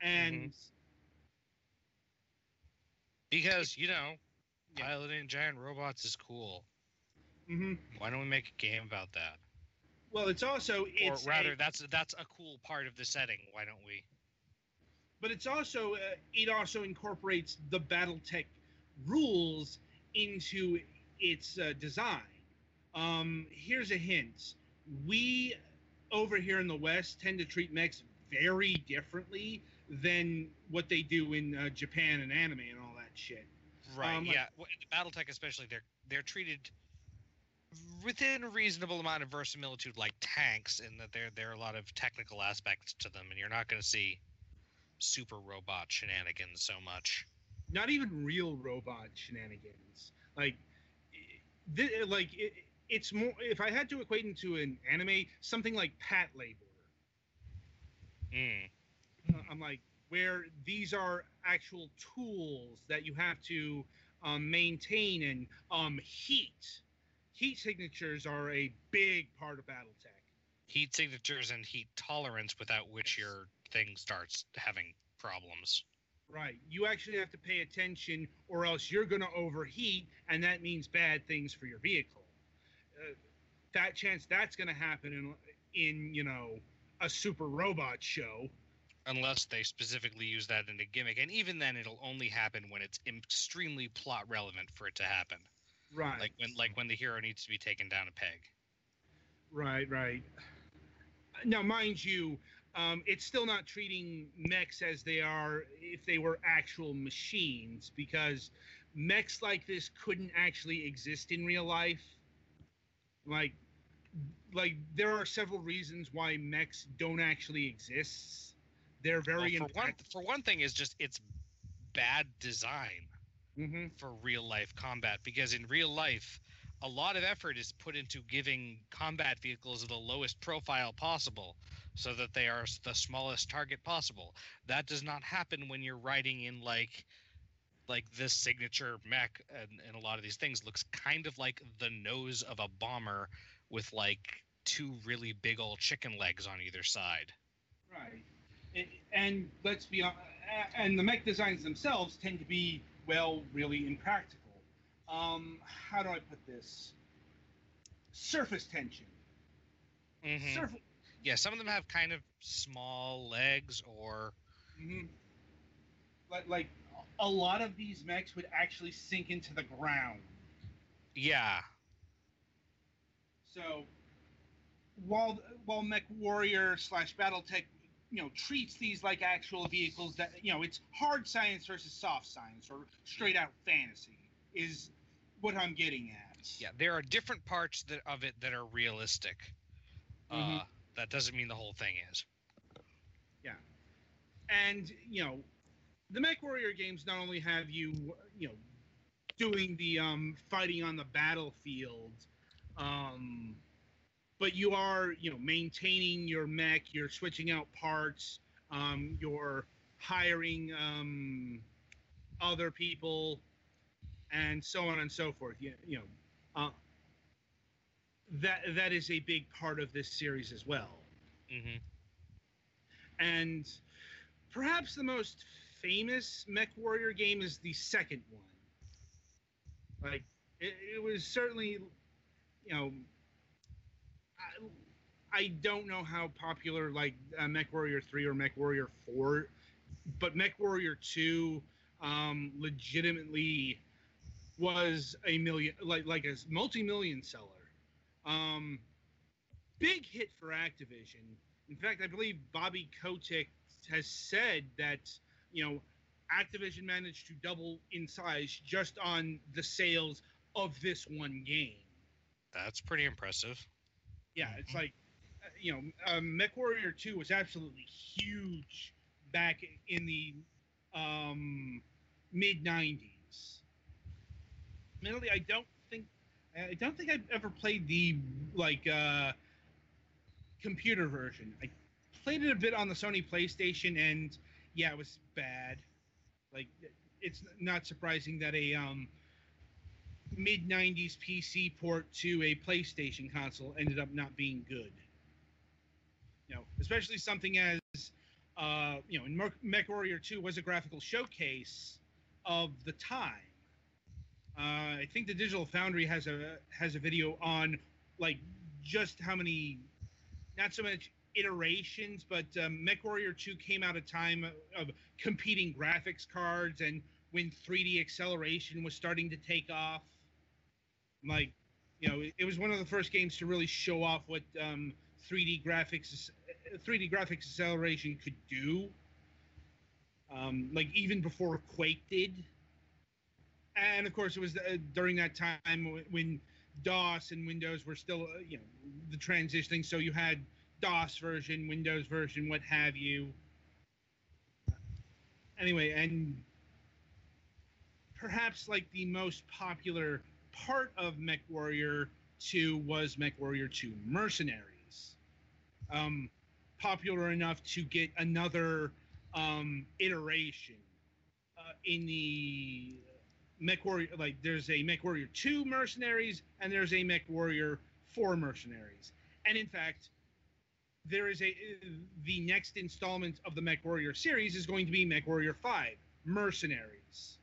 And Because you know, piloting giant robots is cool. Mhm. Why don't we make a game about that? well, it's also it's or rather, a- that's that's a cool part of the setting. Why don't we? but it's also uh, it also incorporates the BattleTech rules into its uh, design. Um, here's a hint: we over here in the West tend to treat mechs very differently than what they do in uh, Japan and anime and all that shit. Right. Um, like- yeah. Well, BattleTech, especially, they're they're treated within a reasonable amount of verisimilitude like tanks, in that there there are a lot of technical aspects to them, and you're not going to see super robot shenanigans so much. Not even real robot shenanigans. Like, th- like it, it's more. If I had to equate into an anime, something like Patlabor. Mm. Uh, I'm like, where these are actual tools that you have to um, maintain and um, heat. Heat signatures are a big part of BattleTech. Heat signatures and heat tolerance, without which your thing starts having problems. Right. You actually have to pay attention, or else you're going to overheat, and that means bad things for your vehicle. Uh, that chance that's going to happen in, in you know, a super robot show. Unless they specifically use that in a gimmick, and even then, it'll only happen when it's extremely plot relevant for it to happen. Right. Like when, like when the hero needs to be taken down a peg. Right, right. Now, mind you, um, it's still not treating mechs as they are if they were actual machines, because mechs like this couldn't actually exist in real life. Like, like there are several reasons why mechs don't actually exist. They're very Well, for one, for one thing, is just it's bad design hmm for real life combat because in real life a lot of effort is put into giving combat vehicles the lowest profile possible so that they are the smallest target possible. That does not happen when you're riding in like like this signature mech and, and a lot of these things. Looks kind of like the nose of a bomber with like two really big old chicken legs on either side. Right. A- And let's be honest, and the mech designs themselves tend to be, well, really impractical. Um, how do I put this? Surface tension. Mhm. Surf- yeah some of them have kind of small legs or mhm. Like, like, a lot of these mechs would actually sink into the ground. yeah So, while while Mech Warrior slash BattleTech, you know, treats these like actual vehicles that you know, it's hard science versus soft science or straight out fantasy is what I'm getting at. Yeah, there are different parts that, of it that are realistic. Uh, Mhm. that doesn't mean the whole thing is. Yeah, and you know, the Mech Warrior games not only have you, you know, doing the um, fighting on the battlefield, um, but you are, you know, maintaining your mech. You're switching out parts. Um, you're hiring um, other people, and so on and so forth. You, you know, uh, that that is a big part of this series as well hmm and perhaps the most famous mech warrior game is the second one like it, it was certainly you know I, I don't know how popular like uh, mech warrior 3 or mech warrior 4 but mech warrior 2 um legitimately was a million like like a multi-million seller um big hit for activision in fact, I believe Bobby Kotick has said that you know Activision managed to double in size just on the sales of this one game. That's pretty impressive. Yeah, it's like uh, you know, um, MechWarrior Two was absolutely huge back in the um, mid '90s. Admittedly, I don't think I don't think I've ever played the like uh, computer version. I played it a bit on the Sony PlayStation, and yeah, it was bad. Like, it's not surprising that a um, mid '90s PC port to a PlayStation console ended up not being good. You know, especially something as uh, you know, in Mer- Mech Warrior 2 was a graphical showcase of the time. Uh, I think the Digital Foundry has a has a video on like just how many, not so much iterations, but um, Mech Warrior 2 came out a time of competing graphics cards and when 3D acceleration was starting to take off. Like, you know, it, it was one of the first games to really show off what um, 3D graphics 3D graphics acceleration could do. Um, like even before Quake did. And of course, it was uh, during that time when DOS and Windows were still, uh, you know, the transitioning. So you had DOS version, Windows version, what have you. Anyway, and perhaps like the most popular part of Mech Warrior 2 was MechWarrior 2 Mercenaries. Um, popular enough to get another um, iteration uh, in the MechWarrior. Like, there's a MechWarrior 2 Mercenaries and there's a MechWarrior 4 Mercenaries. And in fact, there is a the next installment of the MechWarrior series is going to be MechWarrior 5 Mercenaries.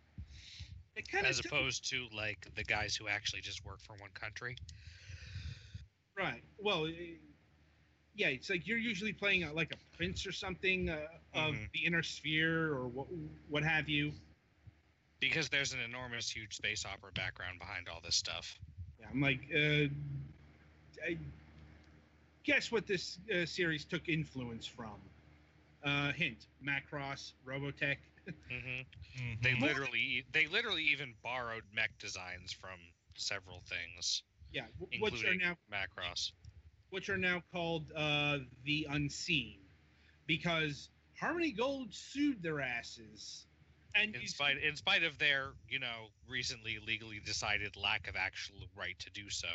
As opposed to like the guys who actually just work for one country. Right. Well, yeah, it's like you're usually playing a, like a prince or something uh, of Mhm. the inner sphere or what, what have you. Because there's an enormous, huge space opera background behind all this stuff. Yeah, I'm like, uh, I guess what this uh, series took influence from. Uh, hint: Macross, Robotech. hmm Mhm. They literally, they literally even borrowed mech designs from several things, Yeah, w- which are including now Macross. Which are now called uh, the Unseen, because Harmony Gold sued their asses, and In spite, in spite of their, you know, recently legally decided lack of actual right to do so.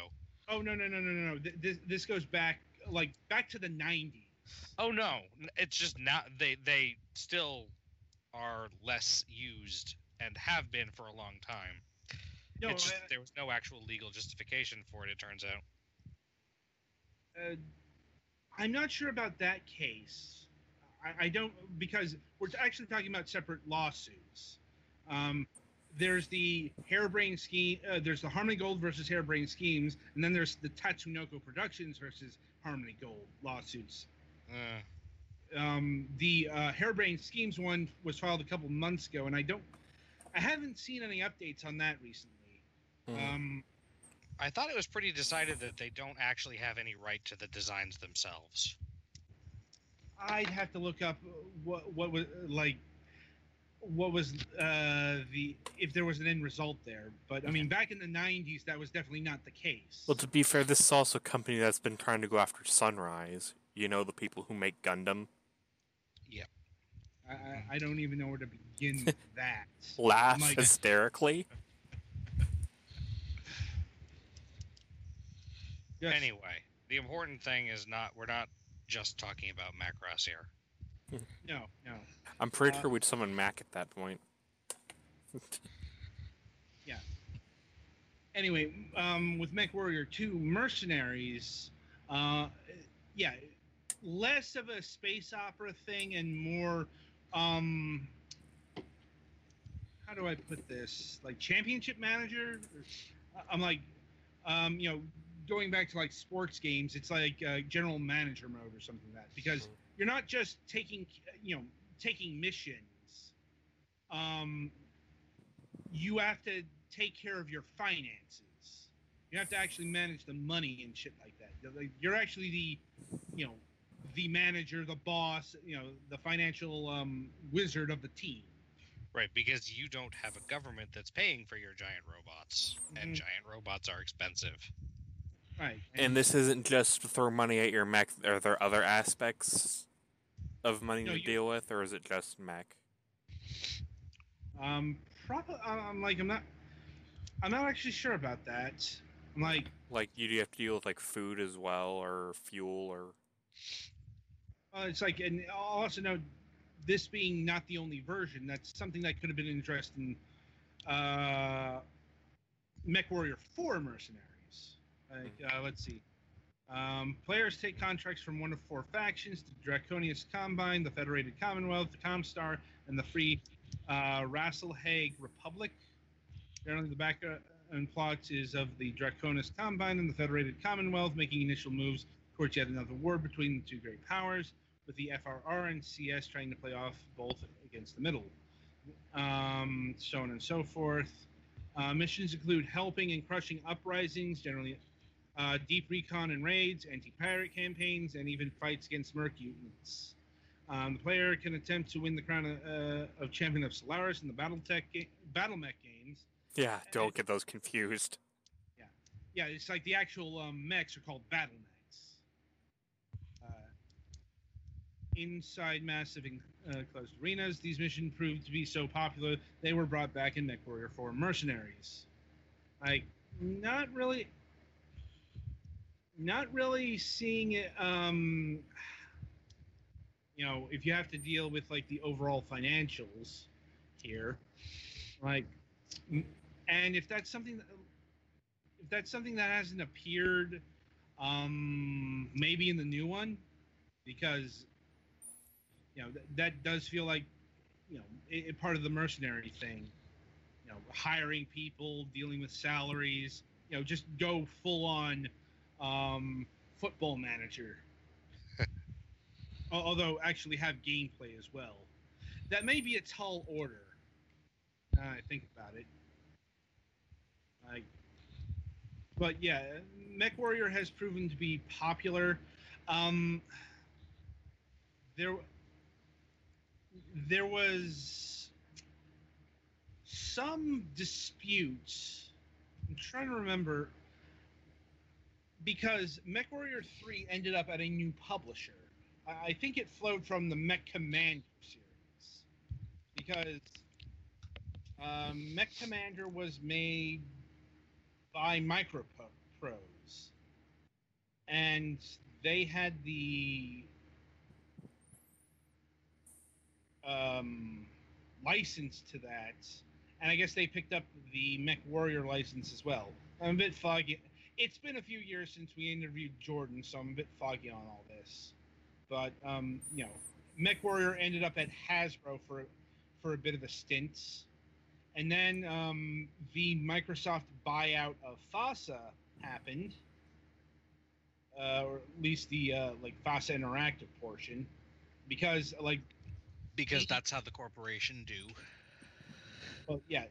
Oh no no no no no no! Th- This this goes back like back to the '90s. Oh no, it's just not. They they still are less used and have been for a long time. No, it's just I- there was no actual legal justification for it. It turns out. Uh, I'm not sure about that case. I, I don't because we're actually talking about separate lawsuits. Um, there's the Harebrained Scheme. Uh, there's the Harmony Gold versus Harebrained Schemes, and then there's the Tatsunoko Productions versus Harmony Gold lawsuits. Uh, Um, the uh, Harebrained Schemes one was filed a couple months ago, and I don't, I haven't seen any updates on that recently. Mhm. Um, I thought it was pretty decided that they don't actually have any right to the designs themselves. I'd have to look up what what was like what was uh, the if there was an end result there. But I mean, back in the '90s, that was definitely not the case. Well, to be fair, this is also a company that's been trying to go after Sunrise. You know, the people who make Gundam. I, I, I don't even know where to begin with that. Laugh Like- hysterically. Yes. Anyway, the important thing is not we're not just talking about Macross here. no, no. I'm pretty Uh, sure we'd summon Mac at that point. Yeah. Anyway, um, with MechWarrior 2 Mercenaries, uh, yeah, less of a space opera thing and more, um, how do I put this? Like championship manager? I'm like, um, you know, going back to like sports games, it's like uh, general manager mode or something like that because you're not just taking, you know, taking missions. Um, you have to take care of your finances. You have to actually manage the money and shit like that. You're actually the, you know, the manager, the boss, you know, the financial um, wizard of the team. Right, because you don't have a government that's paying for your giant robots, and Mhm. giant robots are expensive. Right. And this isn't just throw money at your mech. Are there other aspects of money No, to you- deal with, or is it just mech? Um, probably. I'm like, I'm not. I'm not actually sure about that. I'm like, Like, you do have to deal with like food as well, or fuel, or uh, it's like, and I'll also note this being not the only version. That's something that could have been addressed in uh, MechWarrior 4 Mercenaries. Like, uh, let's see. Um, players take contracts from one of four factions: the Draconis Combine, the Federated Commonwealth, the Comstar, and the Free uh, Rasalhague Republic. Generally, the background plot is of the Draconis Combine and the Federated Commonwealth making initial moves towards yet another war between the two great powers, with the FRR and CS trying to play off both against the middle. Um, so on and so forth. Uh, missions include helping and crushing uprisings, generally uh, deep recon and raids, anti-pirate campaigns, and even fights against merc mutants. Um, the player can attempt to win the crown of, uh, of champion of Solaris in the BattleTech ga- BattleMech games. yeah, don't get those confused. Yeah, yeah, it's like the actual um, mechs are called battle mechs. Uh, inside massive enclosed arenas, these missions proved to be so popular they were brought back in MechWarrior 4 Mercenaries. Like, not really. Not really seeing it. Um, you know, if you have to deal with like the overall financials here, like, and if that's something that, if that's something that hasn't appeared, um, maybe in the new one, because you know th- that does feel like you know it, it part of the mercenary thing. You know, hiring people, dealing with salaries. You know, just go full on um, football manager. Although actually have gameplay as well. That may be a tall order. Now I think about it. Like, but yeah, Mech Warrior has proven to be popular. Um, there, there was some disputes. I'm trying to remember because MechWarrior 3 ended up at a new publisher. I think it flowed from the Mech Commander series because um, Mech Commander was made by Microprose, and they had the um, license to that, and I guess they picked up the Mech Warrior license as well. I'm a bit foggy. It's been a few years since we interviewed Jordan, so I'm a bit foggy on all this. But um, you know, Mech Warrior ended up at Hasbro for for a bit of a stint, and then um, the Microsoft buyout of FASA happened, uh, or at least the uh, like FASA Interactive portion, because like because that's how the corporation do. well, yeah,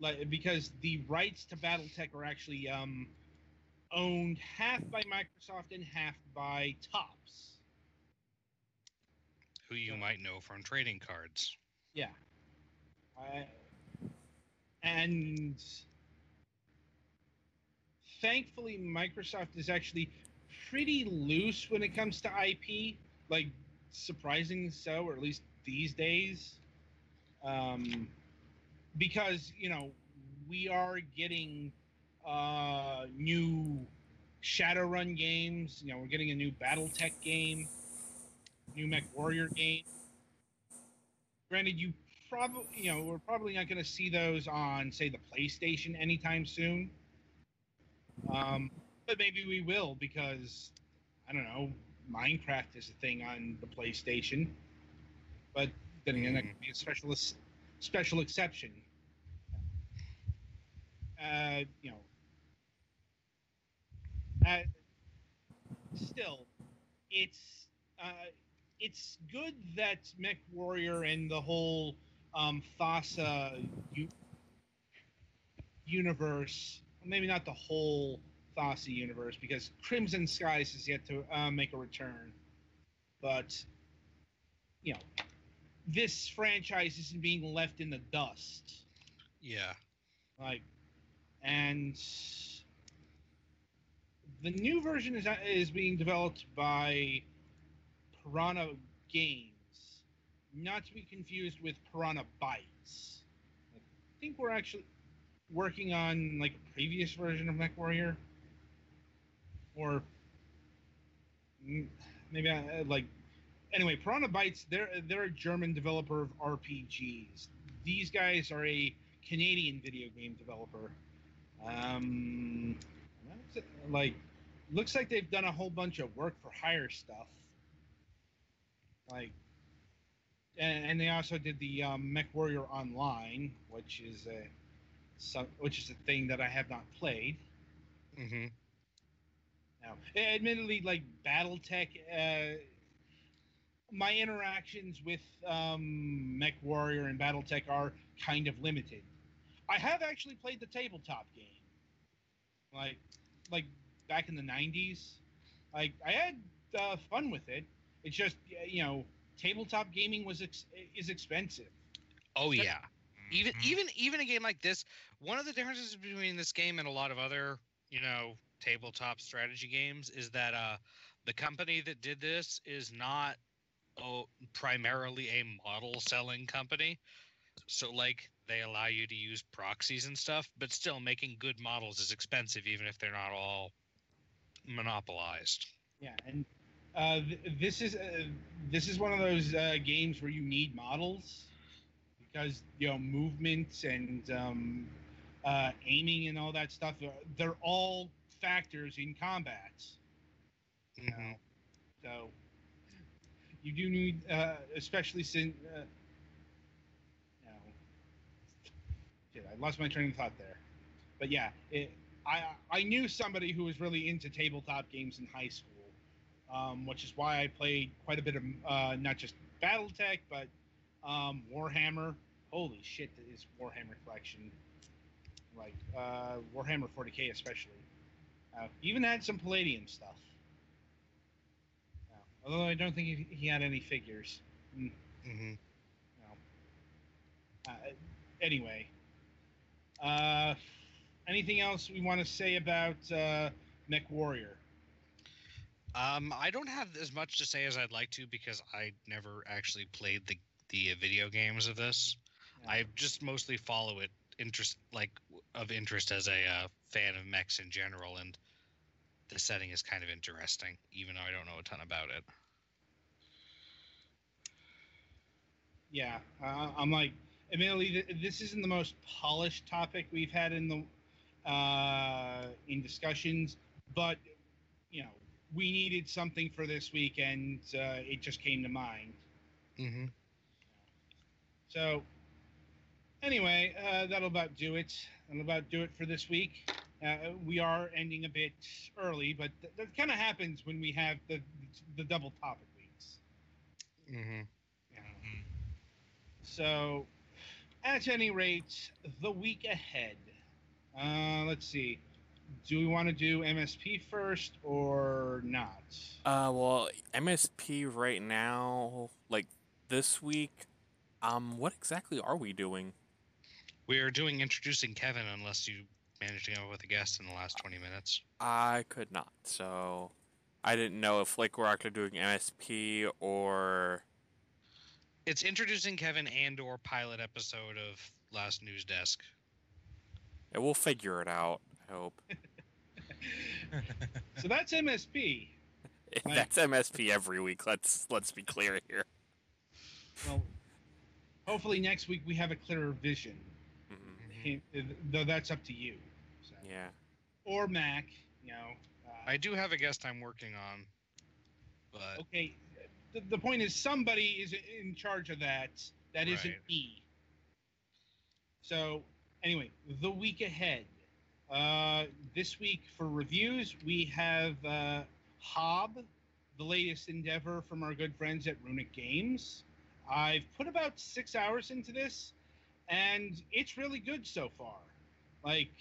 like because the rights to BattleTech are actually um, owned half by Microsoft and half by Topps. Who you might know from trading cards. Yeah. I, and thankfully, Microsoft is actually pretty loose when it comes to IP, like surprisingly so, or at least these days. Um, because, you know, we are getting uh, new Shadowrun games. You know, we're getting a new BattleTech game, new Mech Warrior game. Granted, you probably, you know, we're probably not going to see those on, say, the PlayStation anytime soon. Um, but maybe we will because I don't know. Minecraft is a thing on the PlayStation, but then again, that could be a special special exception. Uh, you know, uh, still, it's uh, it's good that Mech Warrior and the whole um, FASA u- universe, maybe not the whole FASA universe, because Crimson Skies is yet to uh, make a return. But, you know, this franchise isn't being left in the dust. Yeah. Like, and the new version is is being developed by Piranha Games, not to be confused with Piranha Bytes. I think we're actually working on like a previous version of MechWarrior, or mm, maybe I, like anyway. Piranha Bytes they're they're a German developer of RPGs. These guys are a Canadian video game developer. Um, like looks like they've done a whole bunch of work for hire stuff. Like, and, and they also did the um, Mech Warrior Online, which is a some, which is a thing that I have not played. Mm-hmm. Now, admittedly, like BattleTech, uh, my interactions with um, Mech Warrior and BattleTech are kind of limited. I have actually played the tabletop game, like like back in the '90s. Like I had uh, fun with it. It's just you know, tabletop gaming was ex- is expensive. Oh Yep. yeah. Even Mhm. even even a game like this, one of the differences between this game and a lot of other, you know, tabletop strategy games is that uh the company that did this is not oh, primarily a model selling company. So like they allow you to use proxies and stuff, but still making good models is expensive even if they're not all monopolized. Yeah, and uh, th- this is uh, this is one of those uh, games where you need models because you know movements and um, uh, aiming and all that stuff. uh, They're all factors in combat. You know, Mhm. so you do need, uh, especially since. Uh, you know, shit, I lost my train of thought there, but yeah, it, I I knew somebody who was really into tabletop games in high school um, which is why I played quite a bit of uh, not just BattleTech, but um, Warhammer. Holy shit, is Warhammer collection like uh, Warhammer 40k especially. Uh, even had some Palladium stuff. Although I don't think he, he had any figures. Mm, hmm uh, anyway, uh, anything else we want to say about uh, MechWarrior? Um, I don't have as much to say as I'd like to because I never actually played the the video games of this. Yeah. I just mostly follow it interest like of interest as a uh, fan of mechs in general, and the setting is kind of interesting, even though I don't know a ton about it. yeah uh, i'm like admittedly th- this isn't the most polished topic we've had in the uh, in discussions but you know we needed something for this week and uh, it just came to mind Mm-hmm. so anyway uh, that'll about do it that'll about do it for this week uh, we are ending a bit early but th- that kind of happens when we have the the double topic weeks Mm-hmm. know. So, at any rate, the week ahead. Uh, let's see. Do we want to do MSP first or not? Uh, well, MSP right now, like this week, um, what exactly are we doing? We are doing introducing Kevin, unless you managed to come up with a guest in the last twenty minutes. I could not, so I didn't know if like we're actually doing MSP or It's introducing Kevin and or pilot episode of Last News Desk. yeah, we'll figure it out. I hope So that's MSP. Right. that's MSP every week. Let's let's be clear here. Well, hopefully next week we have a clearer vision. Mhm. Though that's up to you. So. Yeah. Or Mac, you know. Uh, I do have a guest I'm working on, but okay. The, the point is, somebody is in charge of that. That not me. So, anyway, the week ahead. Uh, this week for reviews, we have uh, Hob, the latest endeavor from our good friends at Runic Games. I've put about six hours into this, and it's really good so far. Like,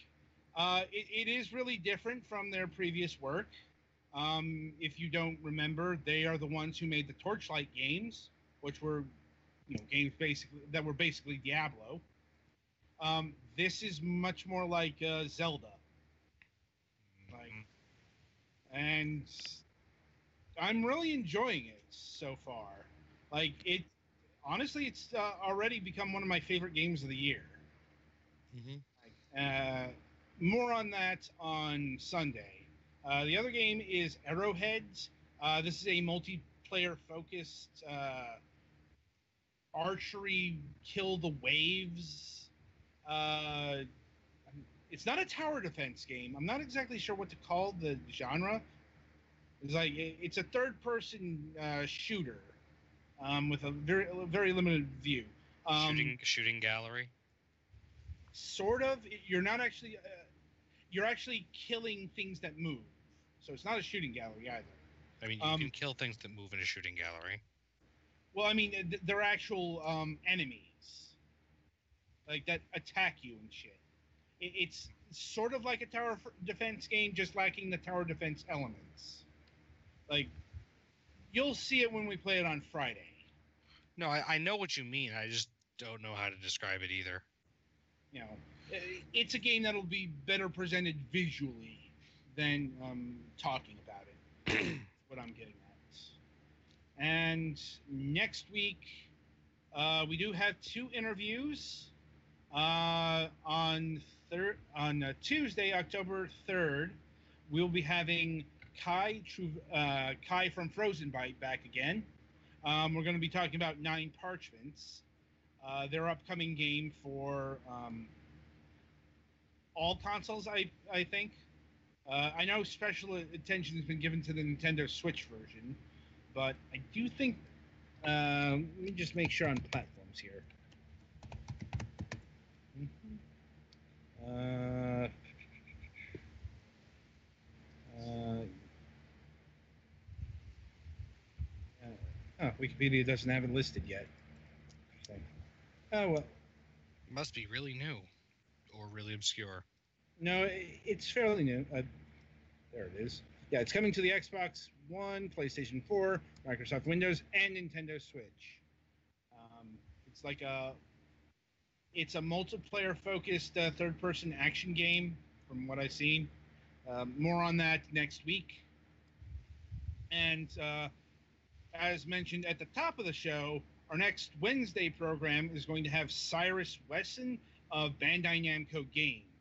uh, it, it is really different from their previous work. Um, if you don't remember, they are the ones who made the Torchlight games, which were, you know, games basically that were basically Diablo. Um, this is much more like uh, Zelda, like, and I'm really enjoying it so far. Like it, honestly, it's uh, already become one of my favorite games of the year. Mhm. Uh, more on that on Sunday. Uh, the other game is Arrowheads. Uh, this is a multiplayer focused uh, archery kill the waves. Uh, it's not a tower defense game. I'm not exactly sure what to call the genre. It's like it's a third person uh, shooter um, with a very very limited view. Um, shooting shooting gallery. sort of you're not actually uh, you're actually killing things that move so it's not a shooting gallery either I mean, you um, can kill things that move in a shooting gallery. well i mean they're actual um, enemies like that attack you and shit it's sort of like a tower defense game just lacking the tower defense elements like you'll see it when we play it on friday No, I, I know what you mean. I just don't know how to describe it either. you know, it's a game that'll be better presented visually than um, talking about it. is what I'm getting at. And next week, uh, we do have two interviews. Uh, on third on uh, Tuesday, October third, we'll be having Kai Tru- uh, Kai from Frozenbyte back again. Um, we're going to be talking about Nine Parchments, uh, their upcoming game for um, all consoles. I I think. Uh, I know special attention has been given to the Nintendo Switch version, but I do think. Uh, let me just make sure on platforms here. Uh, uh, oh, Wikipedia doesn't have it listed yet. Oh well, Must be really new or really obscure. No, it's fairly new. Uh, there it is. Yeah, it's coming to the Xbox One, PlayStation 4, Microsoft Windows, and Nintendo Switch. Um, it's like a it's a multiplayer focused uh, third person action game from what I've seen. Um, more on that next week. And uh, as mentioned at the top of the show, our next Wednesday program is going to have Cyrus Wesson of Bandai Namco Games.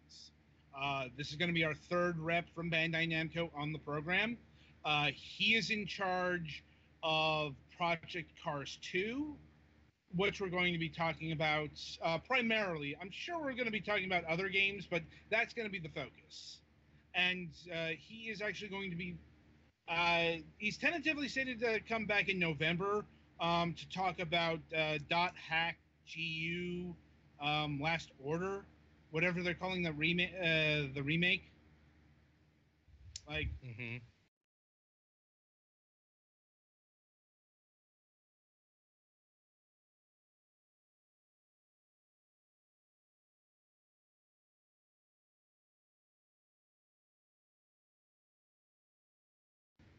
Uh, this is going to be our third rep from Bandai Namco on the program. Uh, he is in charge of Project Cars 2, which we're going to be talking about uh, primarily. I'm sure we're going to be talking about other games, but that's going to be the focus. And uh, he is actually going to be. Uh, he's tentatively stated to come back in November um, to talk about Dot Hack GU um, Last Order, whatever they're calling the remake. Uh, the remake. Like Mm-hmm.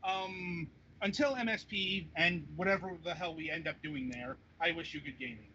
um, until MSP and whatever the hell we end up doing there, I wish you good gaming.